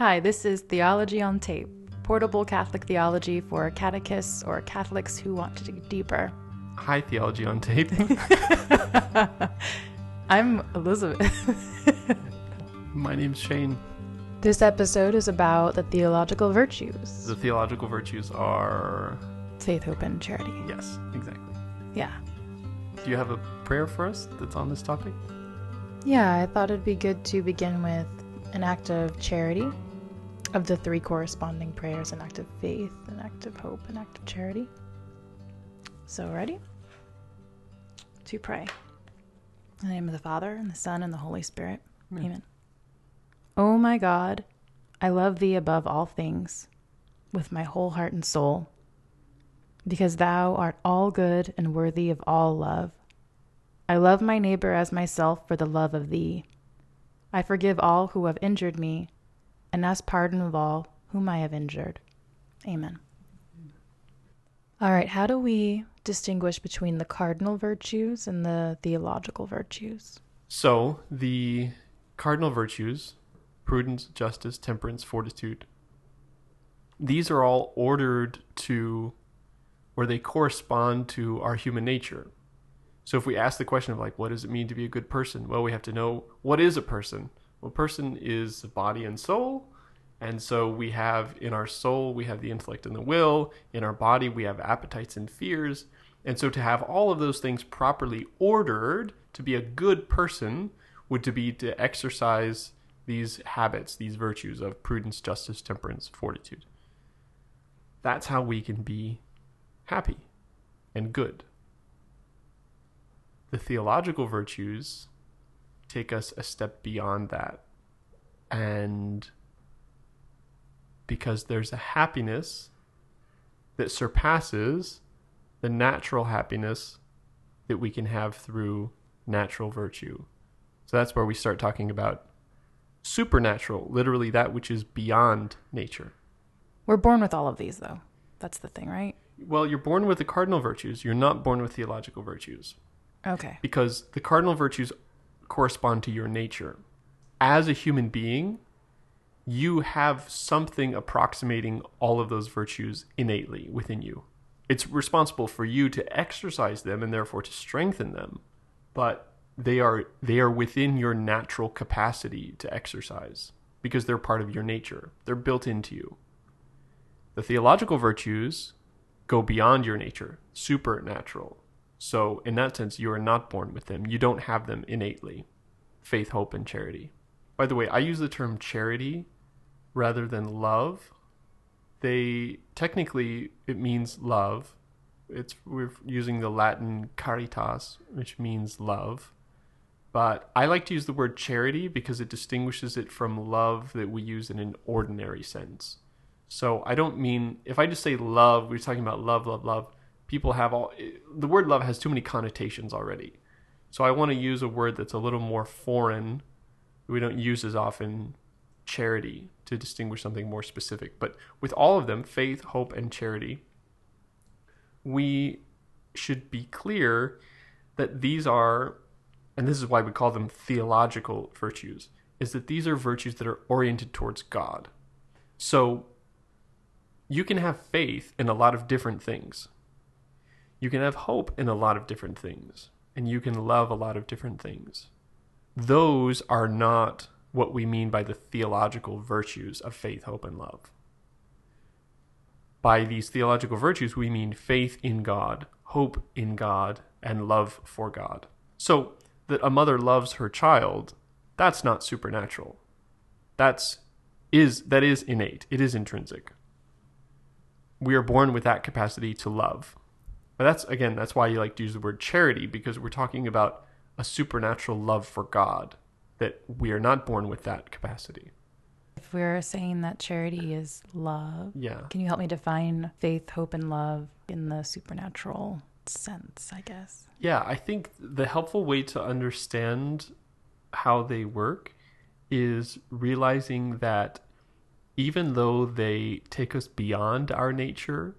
Hi, this is Theology on Tape, portable Catholic theology for catechists or Catholics who want to dig deeper. Hi, Theology on Tape. I'm Elizabeth. My name's Shane. this episode is about the theological virtues The theological virtues are. faith, hope, and charity. Yes, exactly. Yeah. Do you have a prayer for us that's on this topic? Yeah, I thought it'd be good to begin with an act of charity of the three corresponding prayers an act of faith, an act of hope, an act of charity. So, ready? To pray. In the name of the Father, and the Son, and the Holy Spirit. Amen. Amen. O my God, I love thee above all things, with my whole heart and soul, because thou art all good and worthy of all love. I love my neighbor as myself for the love of thee. I forgive all who have injured me, and ask pardon of all whom I have injured. Amen. All right, how do we distinguish between the cardinal virtues and the theological virtues? So, the cardinal virtues prudence, justice, temperance, fortitude these are all ordered to, or they correspond to our human nature. So, if we ask the question of, like, what does it mean to be a good person? Well, we have to know what is a person? Well, a person is body and soul. And so we have in our soul, we have the intellect and the will. In our body, we have appetites and fears. And so to have all of those things properly ordered to be a good person would to be to exercise these habits, these virtues of prudence, justice, temperance, fortitude. That's how we can be happy and good. The theological virtues take us a step beyond that. And because there's a happiness that surpasses the natural happiness that we can have through natural virtue. So that's where we start talking about supernatural, literally that which is beyond nature. We're born with all of these, though. That's the thing, right? Well, you're born with the cardinal virtues, you're not born with theological virtues Okay. because the cardinal virtues correspond to your nature. As a human being, you have something approximating all of those virtues innately within you. It's responsible for you to exercise them and therefore to strengthen them, but they are they are within your natural capacity to exercise because they're part of your nature. They're built into you. The theological virtues go beyond your nature, supernatural. So, in that sense, you are not born with them. You don't have them innately faith, hope, and charity. By the way, I use the term charity rather than love. They technically, it means love. It's we're using the Latin caritas, which means love. But I like to use the word charity because it distinguishes it from love that we use in an ordinary sense. So I don't mean if I just say love, we're talking about love, love, love. People have all the word love has too many connotations already. So I want to use a word that's a little more foreign. We don't use as often charity to distinguish something more specific. But with all of them, faith, hope, and charity, we should be clear that these are, and this is why we call them theological virtues, is that these are virtues that are oriented towards God. So you can have faith in a lot of different things. You can have hope in a lot of different things. And you can love a lot of different things. Those are not what we mean by the theological virtues of faith, hope, and love. By these theological virtues, we mean faith in God, hope in God, and love for God. So that a mother loves her child, that's not supernatural. That's is that is innate. It is intrinsic. We are born with that capacity to love. But that's again, that's why you like to use the word charity because we're talking about a supernatural love for God that we are not born with that capacity. If we're saying that charity is love, Yeah. can you help me define faith, hope, and love in the supernatural sense, I guess? Yeah, I think the helpful way to understand how they work is realizing that even though they take us beyond our nature,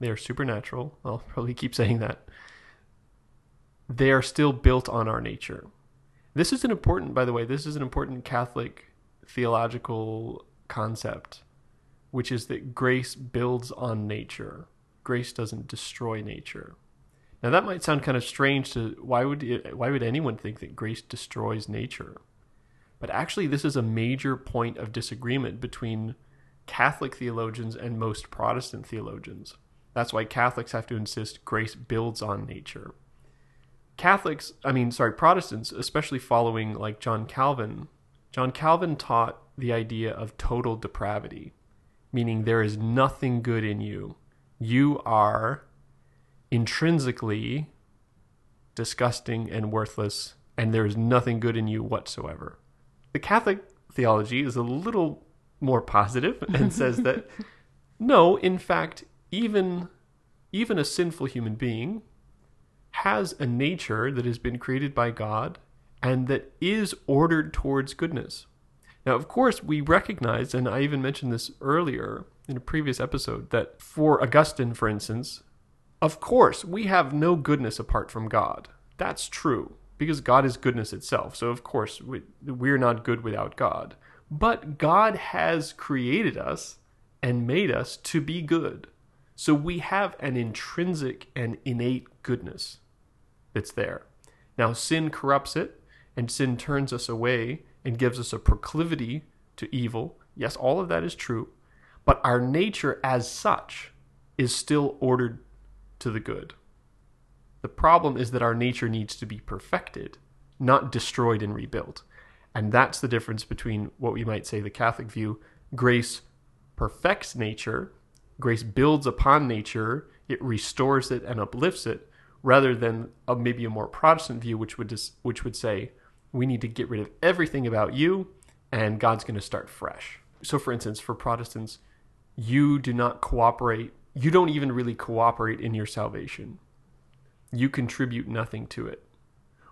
they are supernatural. I'll probably keep saying that. They are still built on our nature. This is an important, by the way, this is an important Catholic theological concept, which is that grace builds on nature. Grace doesn't destroy nature. Now that might sound kind of strange to why would it, why would anyone think that grace destroys nature? But actually this is a major point of disagreement between Catholic theologians and most Protestant theologians. That's why Catholics have to insist grace builds on nature. Catholics, I mean, sorry, Protestants, especially following like John Calvin, John Calvin taught the idea of total depravity, meaning there is nothing good in you. You are intrinsically disgusting and worthless, and there is nothing good in you whatsoever. The Catholic theology is a little more positive and says that no, in fact, even even a sinful human being has a nature that has been created by God and that is ordered towards goodness. Now, of course, we recognize, and I even mentioned this earlier in a previous episode, that for Augustine, for instance, of course, we have no goodness apart from God. That's true, because God is goodness itself. So, of course, we, we're not good without God. But God has created us and made us to be good. So we have an intrinsic and innate goodness that's there. Now, sin corrupts it, and sin turns us away and gives us a proclivity to evil. Yes, all of that is true. But our nature as such is still ordered to the good. The problem is that our nature needs to be perfected, not destroyed and rebuilt. And that's the difference between what we might say the Catholic view grace perfects nature, grace builds upon nature, it restores it and uplifts it, rather than a, maybe a more Protestant view, which would dis, which would say we need to get rid of everything about you, and God's going to start fresh. So, for instance, for Protestants, you do not cooperate. You don't even really cooperate in your salvation. You contribute nothing to it.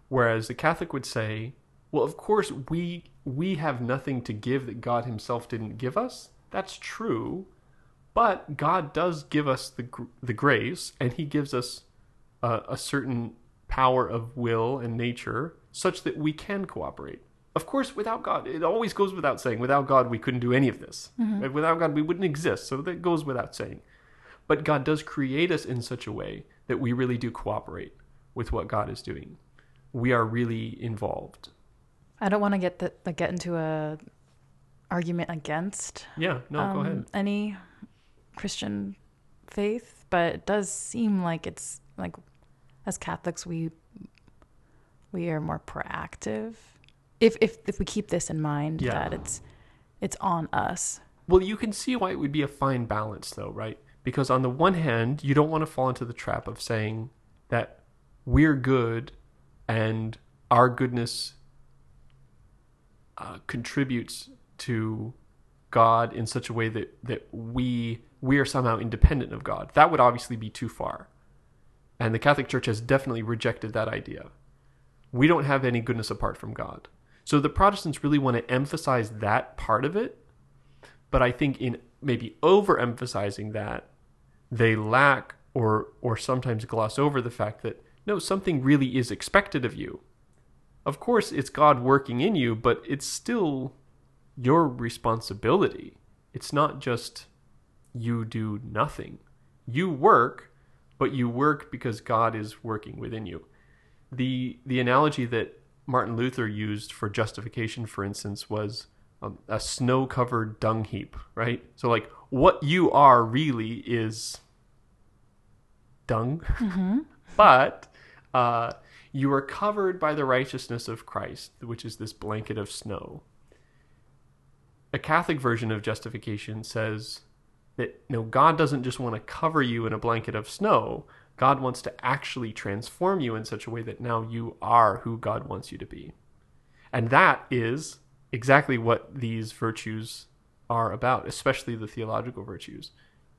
Whereas the Catholic would say, well, of course, we we have nothing to give that God Himself didn't give us. That's true, but God does give us the the grace, and He gives us a, a certain power of will and nature, such that we can cooperate. Of course, without God, it always goes without saying. Without God, we couldn't do any of this. Mm-hmm. Without God, we wouldn't exist. So that goes without saying. But God does create us in such a way that we really do cooperate with what God is doing. We are really involved. I don't want to get the, like, get into a argument against. Yeah, no, um, go ahead. Any Christian faith, but it does seem like it's like as Catholics we we are more proactive. If if if we keep this in mind yeah. that it's it's on us. Well, you can see why it would be a fine balance though, right? Because on the one hand, you don't want to fall into the trap of saying that we're good and our goodness uh, contributes to God in such a way that that we we are somehow independent of God. That would obviously be too far. And the Catholic Church has definitely rejected that idea. We don't have any goodness apart from God. So the Protestants really want to emphasize that part of it, but I think in maybe overemphasizing that, they lack or or sometimes gloss over the fact that no, something really is expected of you of course it's God working in you, but it's still your responsibility. It's not just you do nothing. You work, but you work because God is working within you. The the analogy that Martin Luther used for justification, for instance, was a, a snow-covered dung heap, right? So like what you are really is dung, mm-hmm. but uh, you are covered by the righteousness of Christ, which is this blanket of snow. A Catholic version of justification says that no, God doesn't just want to cover you in a blanket of snow. God wants to actually transform you in such a way that now you are who God wants you to be. And that is exactly what these virtues are about, especially the theological virtues.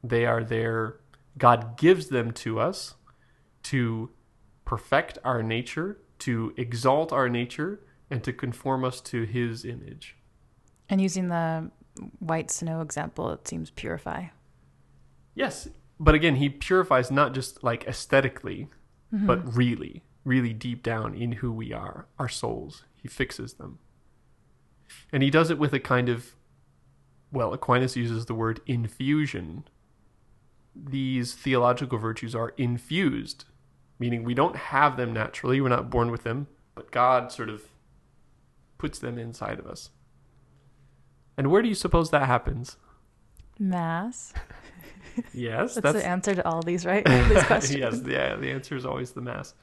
They are there, God gives them to us to perfect our nature, to exalt our nature, and to conform us to his image. And using the white snow example, it seems purify. Yes, but again, he purifies not just like aesthetically, mm-hmm. but really, really deep down in who we are, our souls. He fixes them. And he does it with a kind of well, Aquinas uses the word infusion. These theological virtues are infused, meaning we don't have them naturally, we're not born with them, but God sort of puts them inside of us. And where do you suppose that happens? Mass. Yes, That's, the answer to all these, right? these questions. yes, yeah, the answer is always the mass.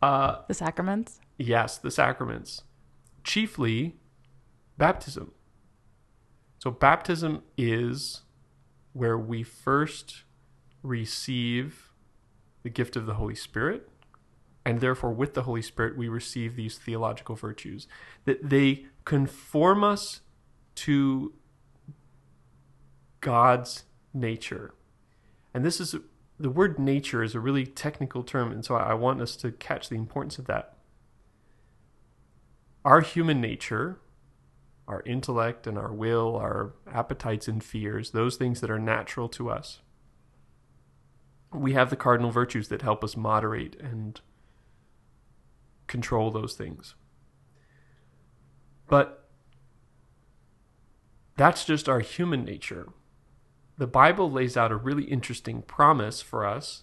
Uh, The sacraments. yes, the sacraments, chiefly baptism. So baptism is where we first receive the gift of the Holy Spirit, and therefore with the Holy Spirit we receive these theological virtues that they conform us to God's nature. And this is the word nature is a really technical term, and so I want us to catch the importance of that. Our human nature, our intellect and our will, our appetites and fears, those things that are natural to us, we have the cardinal virtues that help us moderate and control those things. But that's just our human nature the Bible lays out a really interesting promise for us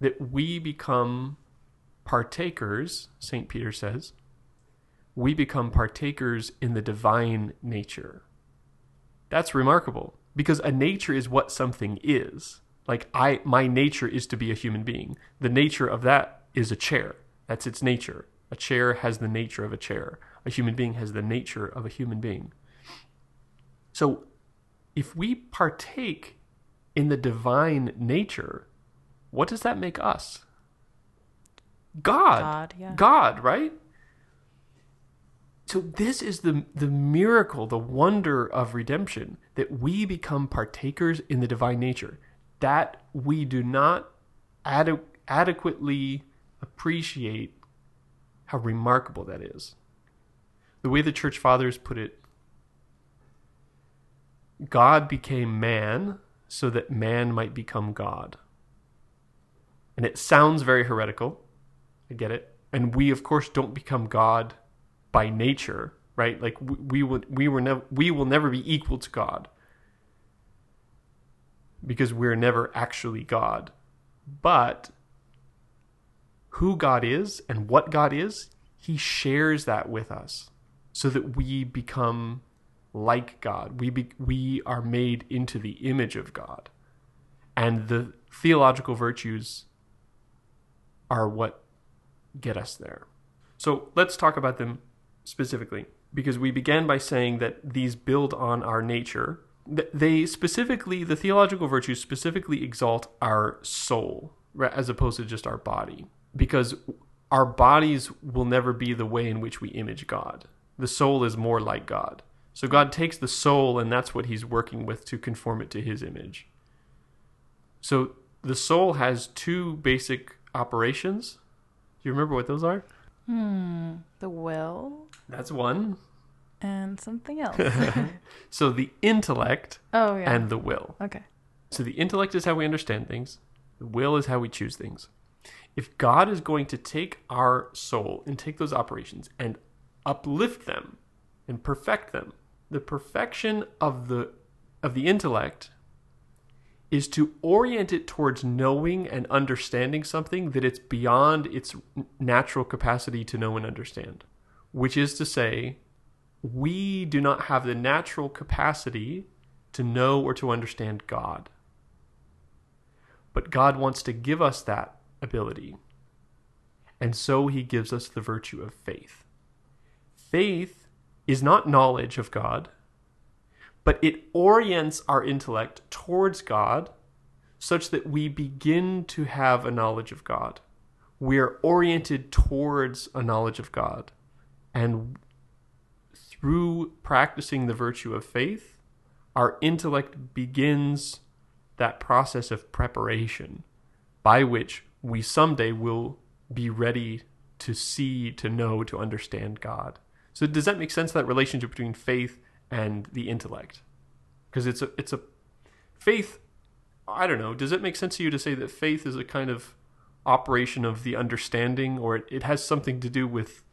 that we become partakers, St. Peter says, we become partakers in the divine nature. That's remarkable because a nature is what something is. Like I my nature is to be a human being. The nature of that is a chair. That's its nature. A chair has the nature of a chair. A human being has the nature of a human being. So if we partake in the divine nature, what does that make us? God. God, yeah. God, right? So this is the the miracle, the wonder of redemption that we become partakers in the divine nature. That we do not ade- adequately appreciate how remarkable that is. The way the church fathers put it God became man so that man might become God. And it sounds very heretical. I get it. And we, of course, don't become God by nature, right? Like we, we would, we were never, we will never be equal to God because we're never actually God. But who God is and what God is, He shares that with us so that we become like God. We be, we are made into the image of God. And the theological virtues are what get us there. So let's talk about them specifically because we began by saying that these build on our nature. They specifically, the theological virtues specifically exalt our soul as opposed to just our body because our bodies will never be the way in which we image God. The soul is more like God. So God takes the soul and that's what he's working with to conform it to his image. So the soul has two basic operations. Do you remember what those are? Hmm. The will That's one. and something else. So the intellect oh yeah. and the will. okay. So the intellect is how we understand things, the will is how we choose things. If God is going to take our soul and take those operations and uplift them and perfect them, the perfection of the of the intellect is to orient it towards knowing and understanding something that it's beyond its natural capacity to know and understand. Which is to say, we do not have the natural capacity to know or to understand God. But God wants to give us that ability. And so he gives us the virtue of faith. Faith is not knowledge of God, but it orients our intellect towards God such that we begin to have a knowledge of God. We are oriented towards a knowledge of God. And through practicing the virtue of faith, our intellect begins that process of preparation by which we someday will be ready to see, to know, to understand God. So does that make sense that relationship between faith and the intellect? Because it's a it's a faith I don't know, does it make sense to you to say that faith is a kind of operation of the understanding or it, it has something to do with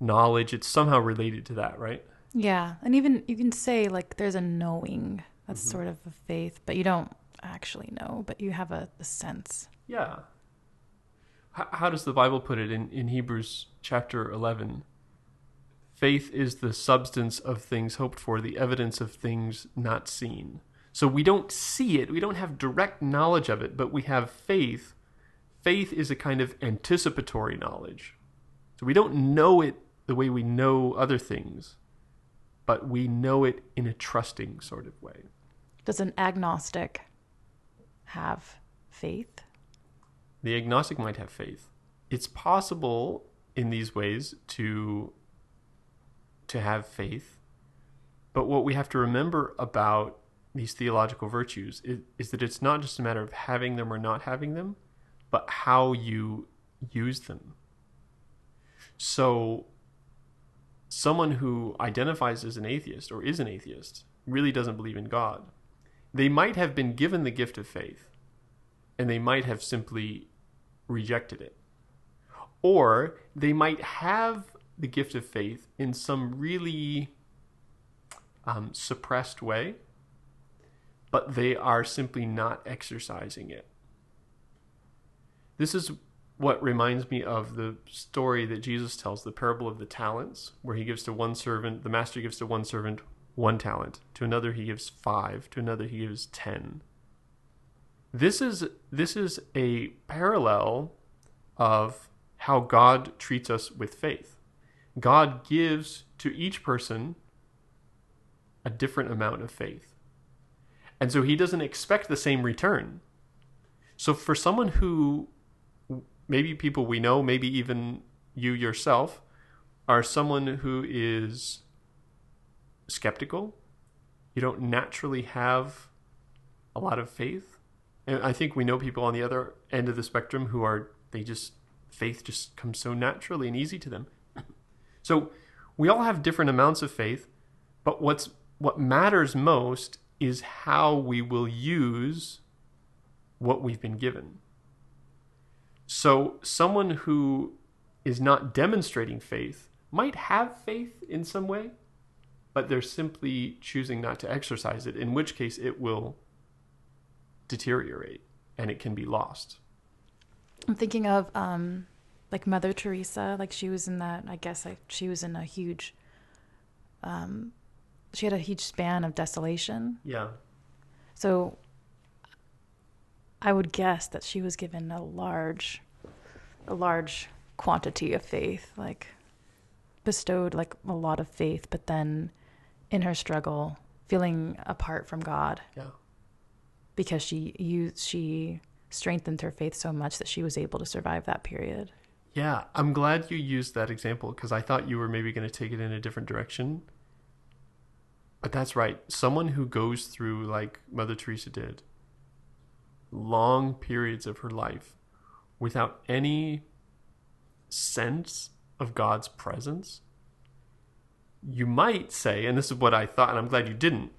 knowledge? It's somehow related to that, right? Yeah, and even you can say like there's a knowing that's Mhm. sort of a faith, but you don't actually know, but you have a, a sense. Yeah. How, how does the Bible put it in, in Hebrews chapter 11? Faith is the substance of things hoped for, the evidence of things not seen. So we don't see it, we don't have direct knowledge of it, but we have faith. Faith is a kind of anticipatory knowledge. So we don't know it the way we know other things, but we know it in a trusting sort of way. Does an agnostic have faith? The agnostic might have faith. It's possible in these ways to to have faith, but what we have to remember about these theological virtues is, is that it's not just a matter of having them or not having them, but how you use them. So someone who identifies as an atheist or is an atheist really doesn't believe in God. They might have been given the gift of faith and they might have simply rejected it. Or they might have the gift of faith in some really um, suppressed way, but they are simply not exercising it. This is what reminds me of the story that Jesus tells, the parable of the talents, where he gives to one servant, the master gives to one servant one talent, to another he gives five, to another he gives ten. This is this is a parallel of how God treats us with faith. God gives to each person a different amount of faith. And so he doesn't expect the same return. So for someone who maybe people we know, maybe even you yourself, are someone who is skeptical, you don't naturally have a lot of faith. And I think we know people on the other end of the spectrum who are, they just, faith just comes so naturally and easy to them. So we all have different amounts of faith, but what's, what matters most is how we will use what we've been given. So someone who is not demonstrating faith might have faith in some way, but they're simply choosing not to exercise it, in which case it will deteriorate and it can be lost. I'm thinking of um, like Mother Teresa. Like she was in that. I guess like she was in a huge. Um, she had a huge span of desolation. Yeah. So I would guess that she was given a large, a large quantity of faith, like bestowed like a lot of faith, but then in her struggle, feeling apart from God Yeah. because she used she strengthened her faith so much that she was able to survive that period. Yeah. I'm glad you used that example because I thought you were maybe going to take it in a different direction. But that's right. Someone who goes through, like Mother Teresa did, long periods of her life without any sense of God's presence, you might say, and this is what I thought, and I'm glad you didn't,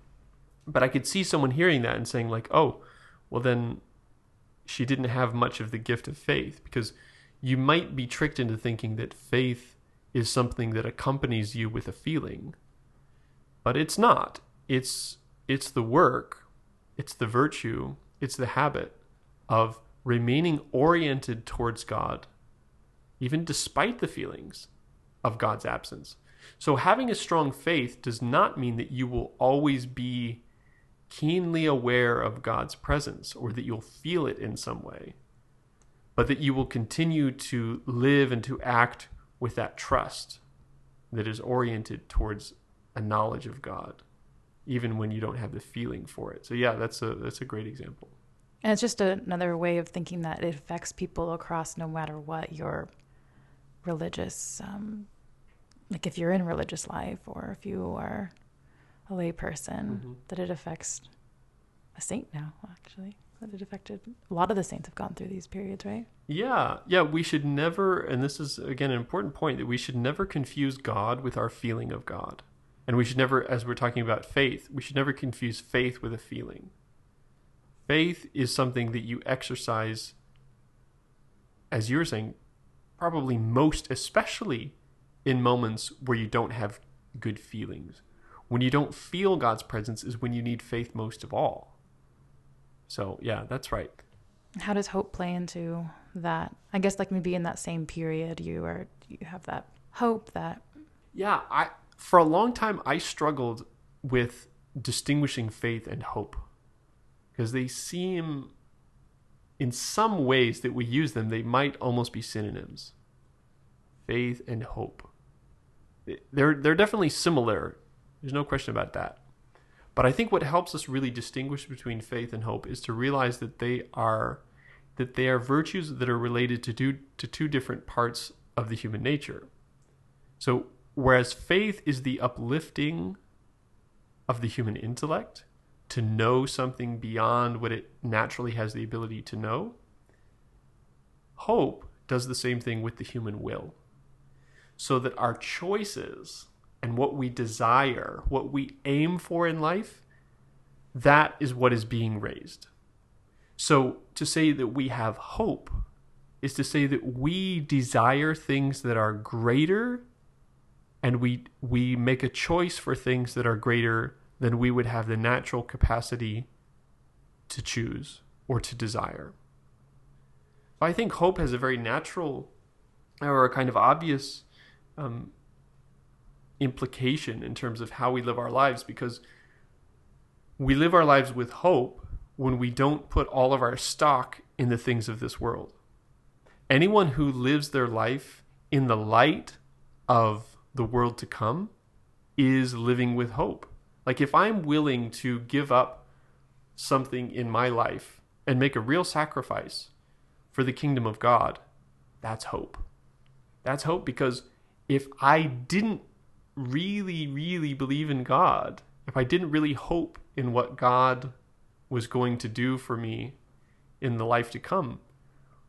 but I could see someone hearing that and saying, like, oh, well, then she didn't have much of the gift of faith because you might be tricked into thinking that faith is something that accompanies you with a feeling but it's not. It's it's the work it's the virtue it's the habit of remaining oriented towards god even despite the feelings of god's absence. So having a strong faith does not mean that you will always be keenly aware of god's presence or that you'll feel it in some way but that you will continue to live and to act with that trust that is oriented towards a knowledge of God, even when you don't have the feeling for it. So yeah, that's a that's a great example. And it's just another way of thinking that it affects people across no matter what your religious, um, like if you're in religious life or if you are a lay person, Mhm. that it affects a saint now, actually. That it affected a lot of the saints have gone through these periods, right? Yeah, yeah, we should never, and this is again an important point that we should never confuse God with our feeling of God. And we should never, as we're talking about faith, we should never confuse faith with a feeling. Faith is something that you exercise, as you were saying, probably most especially in moments where you don't have good feelings. When you don't feel God's presence is when you need faith most of all. So, yeah, that's right. How does hope play into that? I guess like maybe in that same period you are you have that hope that Yeah, I for a long time I struggled with distinguishing faith and hope because they seem in some ways that we use them they might almost be synonyms. Faith and hope. They're they're definitely similar. There's no question about that. But I think what helps us really distinguish between faith and hope is to realize that they are that they are virtues that are related to two, to two different parts of the human nature. So whereas faith is the uplifting of the human intellect to know something beyond what it naturally has the ability to know, hope does the same thing with the human will. So that our choices and what we desire, what we aim for in life, that is what is being raised. So to say that we have hope is to say that we desire things that are greater and we we make a choice for things that are greater than we would have the natural capacity to choose or to desire. I think hope has a very natural or a kind of obvious um, implication in terms of how we live our lives because we live our lives with hope when we don't put all of our stock in the things of this world. Anyone who lives their life in the light of the world to come is living with hope. Like if I'm willing to give up something in my life and make a real sacrifice for the kingdom of God, that's hope. That's hope because if I didn't really, really believe in God, if I didn't really hope in what God was going to do for me in the life to come,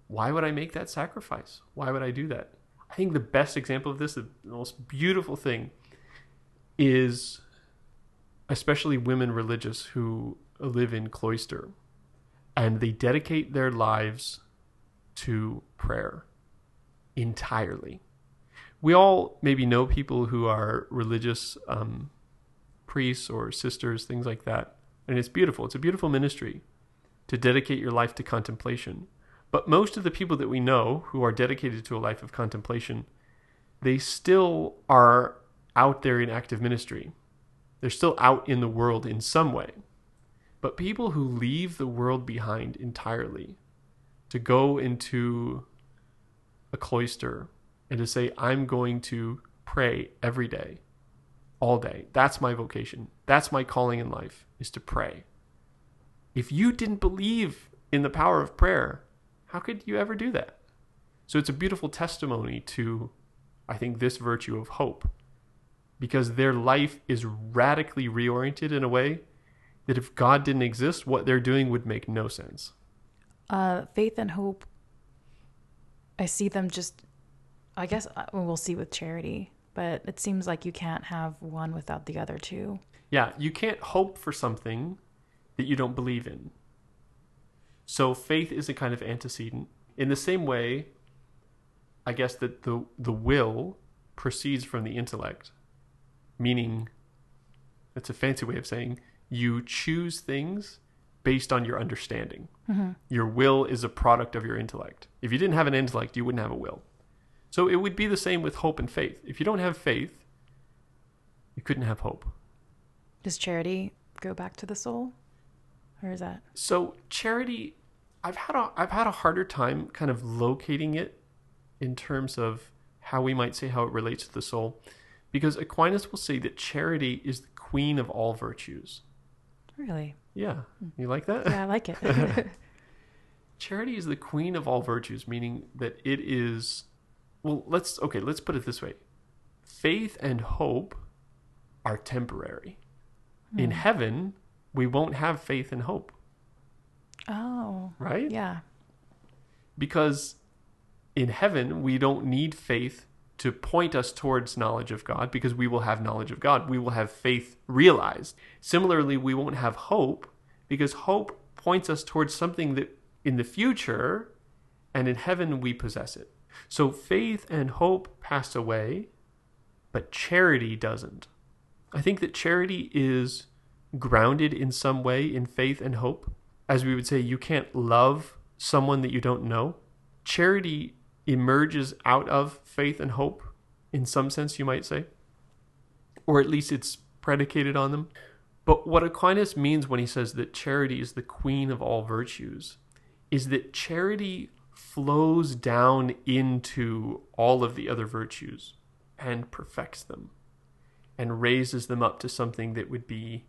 why would I make that sacrifice? Why would I do that? I think the best example of this, the most beautiful thing, is especially women religious who live in cloister and they dedicate their lives to prayer entirely we all maybe know people who are religious um, priests or sisters, things like that. And it's beautiful. It's a beautiful ministry to dedicate your life to contemplation. But most of the people that we know who are dedicated to a life of contemplation, they still are out there in active ministry. They're still out in the world in some way. But people who leave the world behind entirely to go into a cloister and to say, I'm going to pray every day, all day. That's my vocation. That's my calling in life, is to pray. If you didn't believe in the power of prayer, how could you ever do that? So it's a beautiful testimony to, I think, this virtue of hope, because their life is radically reoriented in a way that if God didn't exist, what they're doing would make no sense. Uh, faith and hope, I see them just I guess uh, we'll see with charity, but it seems like you can't have one without the other two. Yeah, you can't hope for something that you don't believe in. So faith is a kind of antecedent. In the same way, I guess that the the will proceeds from the intellect, meaning it's a fancy way of saying you choose things based on your understanding. Mm-hmm. Your will is a product of your intellect. If you didn't have an intellect, you wouldn't have a will. So it would be the same with hope and faith. If you don't have faith, you couldn't have hope. Does charity go back to the soul? Or is that? So charity I've had a I've had a harder time kind of locating it in terms of how we might say how it relates to the soul because Aquinas will say that charity is the queen of all virtues. Really? Yeah. Hmm. You like that? Yeah, I like it. charity is the queen of all virtues, meaning that it is well, let's okay, let's put it this way. Faith and hope are temporary. In hmm. heaven, we won't have faith and hope. Oh. Right? Yeah. Because in heaven, we don't need faith to point us towards knowledge of God because we will have knowledge of God. We will have faith realized. Similarly, we won't have hope because hope points us towards something that in the future and in heaven we possess it. So faith and hope pass away, but charity doesn't. I think that charity is grounded in some way in faith and hope. As we would say, you can't love someone that you don't know. Charity emerges out of faith and hope, in some sense, you might say, or at least it's predicated on them. But what Aquinas means when he says that charity is the queen of all virtues is that charity flows down into all of the other virtues and perfects them and raises them up to something that would be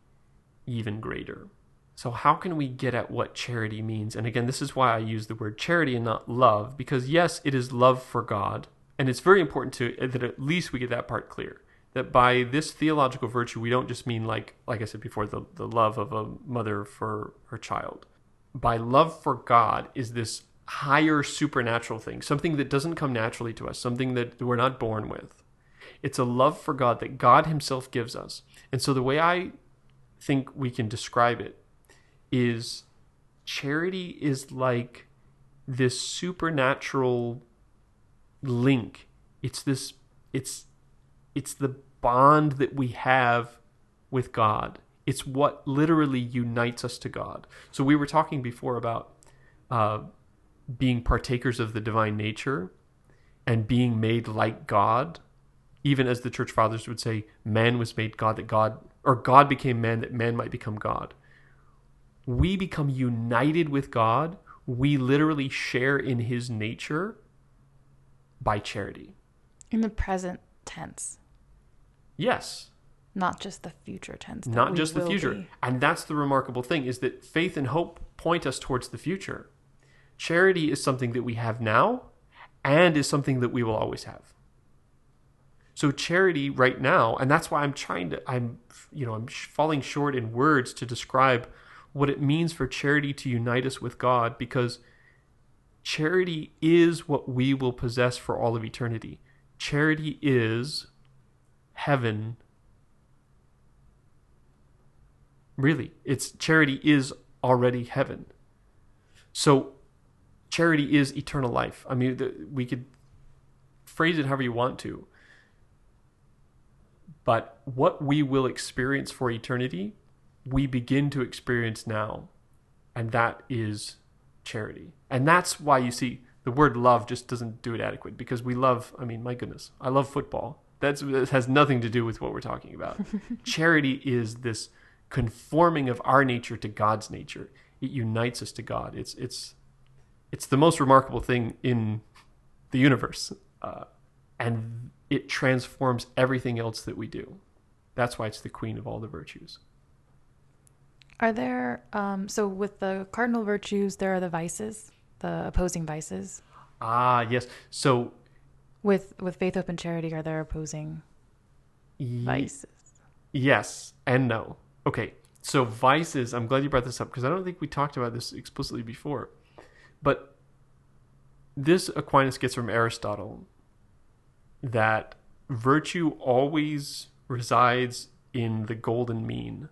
even greater. So, how can we get at what charity means? And again, this is why I use the word charity and not love, because yes, it is love for God. And it's very important to that at least we get that part clear. That by this theological virtue, we don't just mean like, like I said before, the, the love of a mother for her child. By love for God is this higher supernatural thing, something that doesn't come naturally to us, something that we're not born with. It's a love for God that God Himself gives us. And so the way I think we can describe it is charity is like this supernatural link. It's this it's it's the bond that we have with God. It's what literally unites us to God. So we were talking before about uh, being partakers of the divine nature and being made like God. Even as the church fathers would say, man was made God that God, or God became man that man might become God. We become united with God. We literally share in his nature by charity. In the present tense. Yes. Not just the future tense. Not just the future. be. And that's the remarkable thing is that faith and hope point us towards the future. Charity is something that we have now and is something that we will always have. So charity right now, and that's why I'm trying to I'm you know, I'm falling short in words to describe what it means for charity to unite us with God because charity is what we will possess for all of eternity. Charity is heaven really it's charity is already heaven so charity is eternal life. I mean the, we could phrase it however you want to. But what we will experience for eternity we begin to experience now. And that is charity. And that's why you see the word love just doesn't do it adequate because we love i mean my goodness i love football. That's that has nothing to do with what we're talking about. Charity is this conforming of our nature to god's nature. It unites us to god. It's it's it's the most remarkable thing in the universe uh, and it transforms everything else that we do that's why it's the queen of all the virtues Are there um so with the cardinal virtues there are the vices, the opposing vices. ah yes so With with faith, hope, and charity are there opposing ye- vices? Yes and no. Okay, so vices. I'm glad you brought this up because I don't think we talked about this explicitly before. But this Aquinas gets from Aristotle that virtue always resides in the golden mean,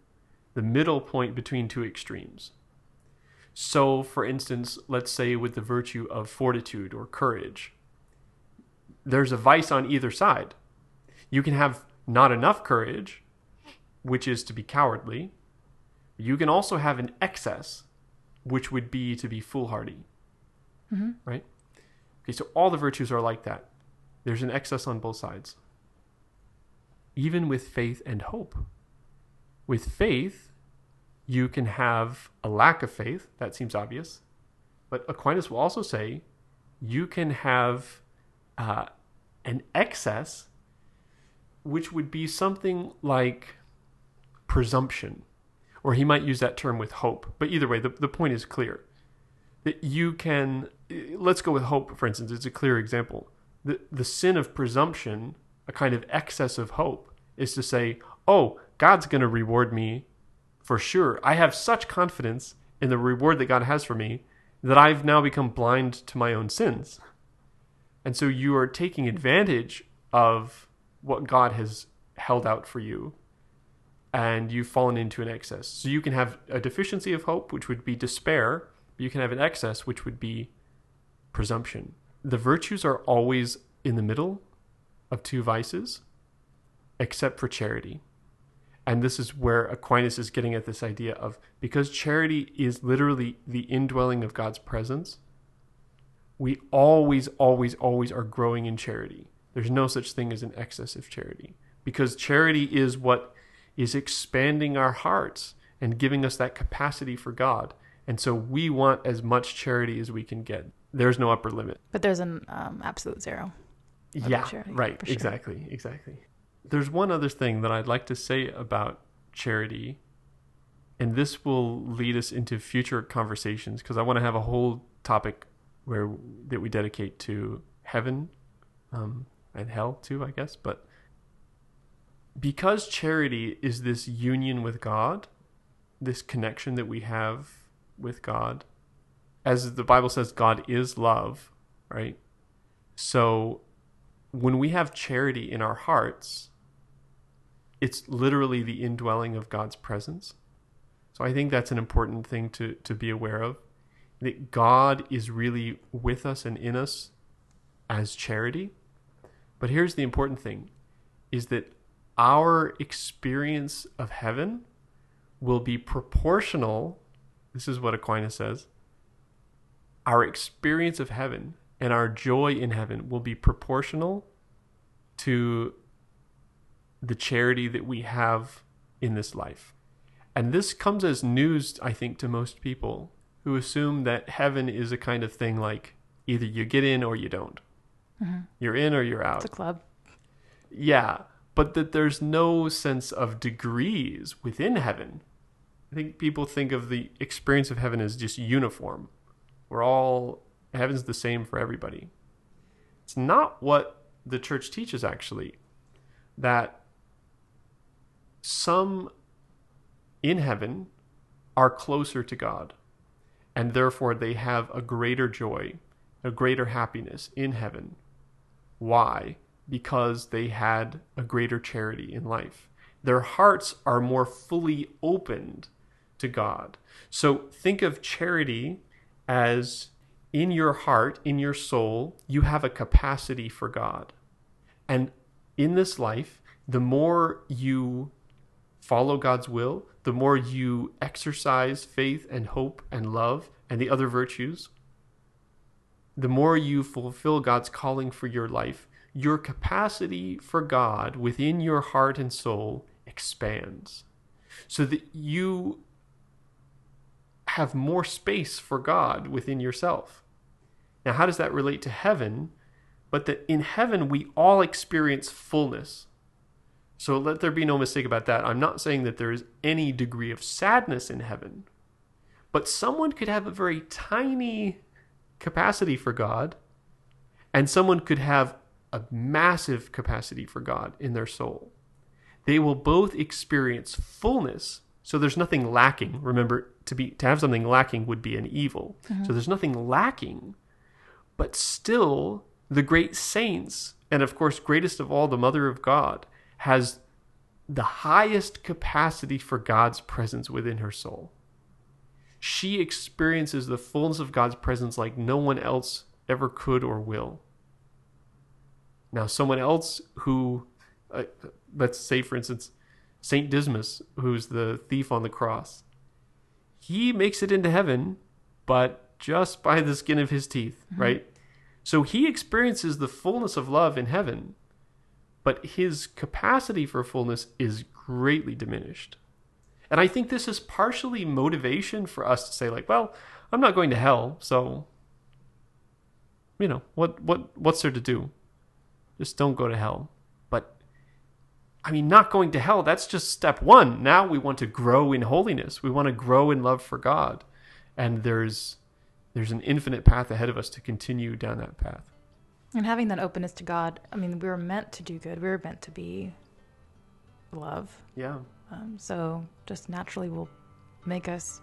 the middle point between two extremes. So, for instance, let's say with the virtue of fortitude or courage, there's a vice on either side. You can have not enough courage, which is to be cowardly. You can also have an excess, which would be to be foolhardy. Mm-hmm. Right? Okay, so all the virtues are like that. There's an excess on both sides. Even with faith and hope. With faith, you can have a lack of faith. That seems obvious. But Aquinas will also say you can have uh, an excess, which would be something like presumption, or he might use that term with hope. But either way, the, the point is clear that you can. Let's go with hope, for instance. It's a clear example. The, the sin of presumption, a kind of excess of hope, is to say, oh, God's going to reward me for sure. I have such confidence in the reward that God has for me that I've now become blind to my own sins. And so you are taking advantage of what God has held out for you and you've fallen into an excess. So you can have a deficiency of hope, which would be despair. You can have an excess, which would be presumption. The virtues are always in the middle of two vices, except for charity. And this is where Aquinas is getting at this idea of because charity is literally the indwelling of God's presence, we always, always, always are growing in charity. There's no such thing as an excess of charity because charity is what is expanding our hearts and giving us that capacity for God. And so we want as much charity as we can get. There's no upper limit. But there's an um, absolute zero. Yeah, charity, right. sure. Exactly. Exactly. There's one other thing that I'd like to say about charity, and this will lead us into future conversations because I want to have a whole topic where that we dedicate to heaven um, and hell too, I guess. But because charity is this union with God, this connection that we have with God, as the Bible says, God is love, right? So when we have charity in our hearts, it's literally the indwelling of God's presence. So I think that's an important thing to, to be aware of. That God is really with us and in us as charity. But here's the important thing is that our experience of heaven will be proportional. This is what Aquinas says. Our experience of heaven and our joy in heaven will be proportional to the charity that we have in this life. And this comes as news, I think, to most people who assume that heaven is a kind of thing like either you get in or you don't. Mm-hmm. You're in or you're out. It's a club. Yeah, but that there's no sense of degrees within heaven. I think people think of the experience of heaven as just uniform. We're all, heaven's the same for everybody. It's not what the church teaches, actually, that some in heaven are closer to God, and therefore they have a greater joy, a greater happiness in heaven. Why? Because they had a greater charity in life. Their hearts are more fully opened to God. So think of charity as in your heart, in your soul, you have a capacity for God. And in this life, the more you follow God's will, the more you exercise faith and hope and love and the other virtues, the more you fulfill God's calling for your life, your capacity for God within your heart and soul expands so that you have more space for God within yourself. Now, how does that relate to heaven? But that in heaven we all experience fullness. So let there be no mistake about that. I'm not saying that there is any degree of sadness in heaven, but someone could have a very tiny capacity for God, and someone could have a massive capacity for God in their soul. They will both experience fullness. So there's nothing lacking. Remember, to be to have something lacking would be an evil. So there's nothing lacking, but still the great saints, and of course, greatest of all, the Mother of God, has the highest capacity for God's presence within her soul. She experiences the fullness of God's presence like no one else ever could or will. Now, someone else who, uh, let's say, for instance, Saint Dismas, who's the thief on the cross, he makes it into heaven, but just by the skin of his teeth, mm-hmm. right? So he experiences the fullness of love in heaven, but his capacity for fullness is greatly diminished. And I think this is partially motivation for us to say, like, well, I'm not going to hell, so you know, what what what's there to do? Just don't go to hell. I mean, not going to hell, that's just step one. Now we want to grow in holiness. We want to grow in love for God. And there's there's an infinite path ahead of us to continue down that path. And having that openness to God, I mean, we were meant to do good. We were meant to be love. Yeah. Um, so just naturally will make us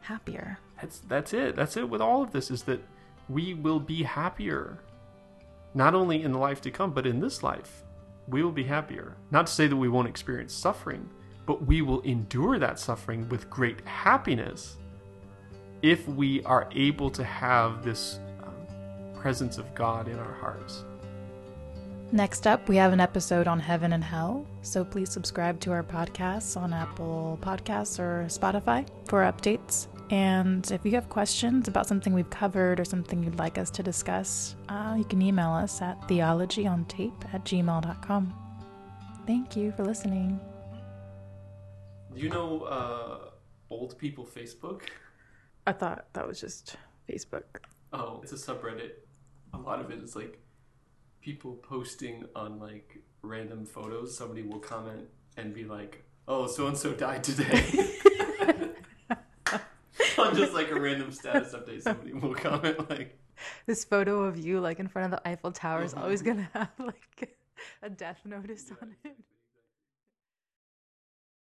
happier. That's that's it. That's it with all of this is that we will be happier. Not only in the life to come, but in this life. We will be happier. Not to say that we won't experience suffering, but we will endure that suffering with great happiness if we are able to have this um, presence of God in our hearts. Next up, we have an episode on heaven and hell, so please subscribe to our podcasts on Apple Podcasts or Spotify for updates. And if you have questions about something we've covered or something you'd like us to discuss, uh, you can email us at theologyontape at gmail.com. Thank you for listening. Do you know uh, old people Facebook? I thought that was just Facebook. Oh, it's a subreddit. A lot of it is like people posting on like random photos. Somebody will comment and be like, "Oh, so and so died today." on just like a random status update, somebody will comment like, This photo of you, like in front of the Eiffel Tower, is always mm-hmm. gonna have like a death notice on it.